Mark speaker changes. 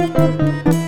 Speaker 1: Música